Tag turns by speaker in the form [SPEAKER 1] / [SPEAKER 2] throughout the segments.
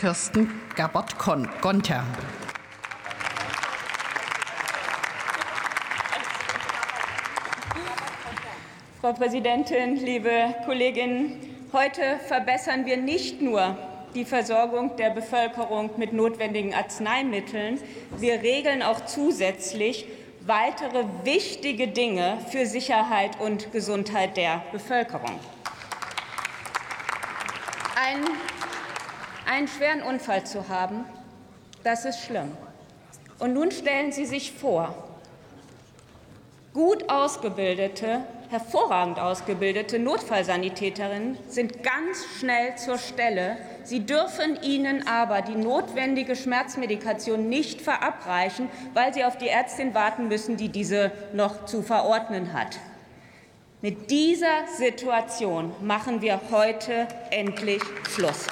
[SPEAKER 1] Kirsten Gabert-Gonter.
[SPEAKER 2] Frau Präsidentin, liebe Kolleginnen! Heute verbessern wir nicht nur die Versorgung der Bevölkerung mit notwendigen Arzneimitteln, wir regeln auch zusätzlich weitere wichtige Dinge für Sicherheit und Gesundheit der Bevölkerung. Ein, einen schweren Unfall zu haben, das ist schlimm. Und nun stellen Sie sich vor, gut ausgebildete hervorragend ausgebildete Notfallsanitäterinnen sind ganz schnell zur Stelle. Sie dürfen ihnen aber die notwendige Schmerzmedikation nicht verabreichen, weil sie auf die Ärztin warten müssen, die diese noch zu verordnen hat. Mit dieser Situation machen wir heute endlich Schluss.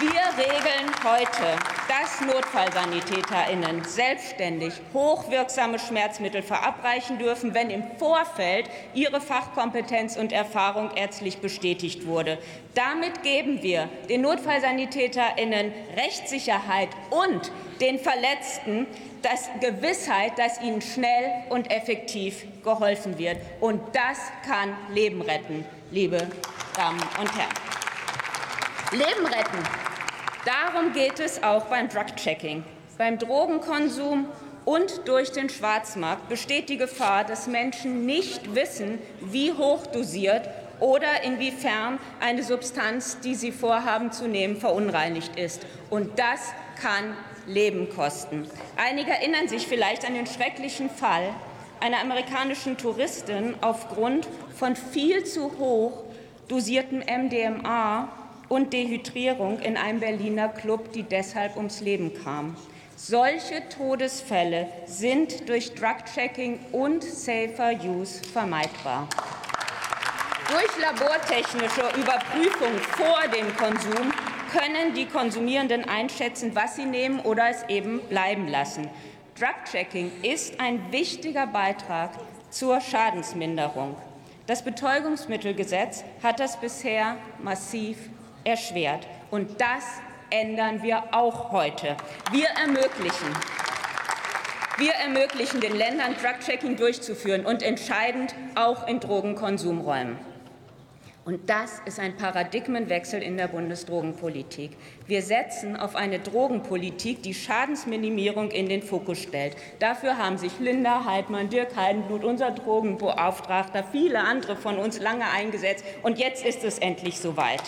[SPEAKER 2] Wir regeln heute, dass NotfallsanitäterInnen selbstständig hochwirksame Schmerzmittel verabreichen dürfen, wenn im Vorfeld ihre Fachkompetenz und Erfahrung ärztlich bestätigt wurde. Damit geben wir den NotfallsanitäterInnen Rechtssicherheit und den Verletzten das Gewissheit, dass ihnen schnell und effektiv geholfen wird. Und das kann Leben retten, liebe Damen und Herren. Leben retten Darum geht es auch beim Drug-Checking. Beim Drogenkonsum und durch den Schwarzmarkt besteht die Gefahr, dass Menschen nicht wissen, wie hoch dosiert oder inwiefern eine Substanz, die sie vorhaben zu nehmen, verunreinigt ist. Und das kann Leben kosten. Einige erinnern sich vielleicht an den schrecklichen Fall einer amerikanischen Touristin aufgrund von viel zu hoch dosiertem MDMA und Dehydrierung in einem Berliner Club, die deshalb ums Leben kam. Solche Todesfälle sind durch Drug-Checking und Safer Use vermeidbar. Durch labortechnische Überprüfung vor dem Konsum können die Konsumierenden einschätzen, was sie nehmen oder es eben bleiben lassen. Drug-Checking ist ein wichtiger Beitrag zur Schadensminderung. Das Betäubungsmittelgesetz hat das bisher massiv erschwert. Und das ändern wir auch heute. Wir ermöglichen, wir ermöglichen den Ländern, Drug-Checking durchzuführen und entscheidend auch in Drogenkonsumräumen. Und das ist ein Paradigmenwechsel in der Bundesdrogenpolitik. Wir setzen auf eine Drogenpolitik, die Schadensminimierung in den Fokus stellt. Dafür haben sich Linda Heidmann, Dirk Heidenblut, unser Drogenbeauftragter, viele andere von uns lange eingesetzt. Und jetzt ist es endlich soweit.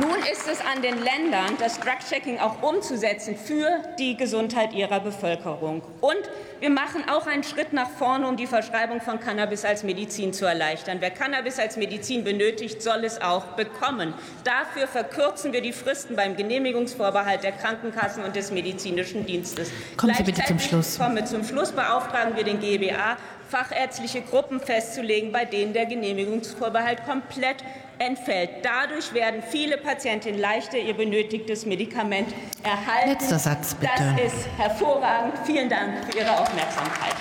[SPEAKER 2] Nun ist es an den Ländern, das Drug-Checking auch umzusetzen für die Gesundheit ihrer Bevölkerung. Und wir machen auch einen Schritt nach vorne, um die Verschreibung von Cannabis als Medizin zu erleichtern. Wer Cannabis als Medizin benötigt, soll es auch bekommen. Dafür verkürzen wir die Fristen beim Genehmigungsvorbehalt der Krankenkassen und des medizinischen Dienstes.
[SPEAKER 1] Kommen Sie bitte zum Schluss.
[SPEAKER 2] Kommen wir zum Schluss. Beauftragen wir den GBA, fachärztliche Gruppen festzulegen, bei denen der Genehmigungsvorbehalt komplett entfällt. Dadurch werden viele Patientinnen leichter ihr benötigtes Medikament erhalten.
[SPEAKER 1] Letzter Satz, bitte.
[SPEAKER 2] Das ist hervorragend. Vielen Dank für Ihre Aufmerksamkeit.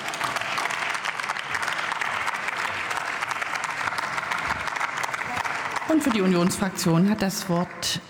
[SPEAKER 1] Und für die Unionsfraktion hat das Wort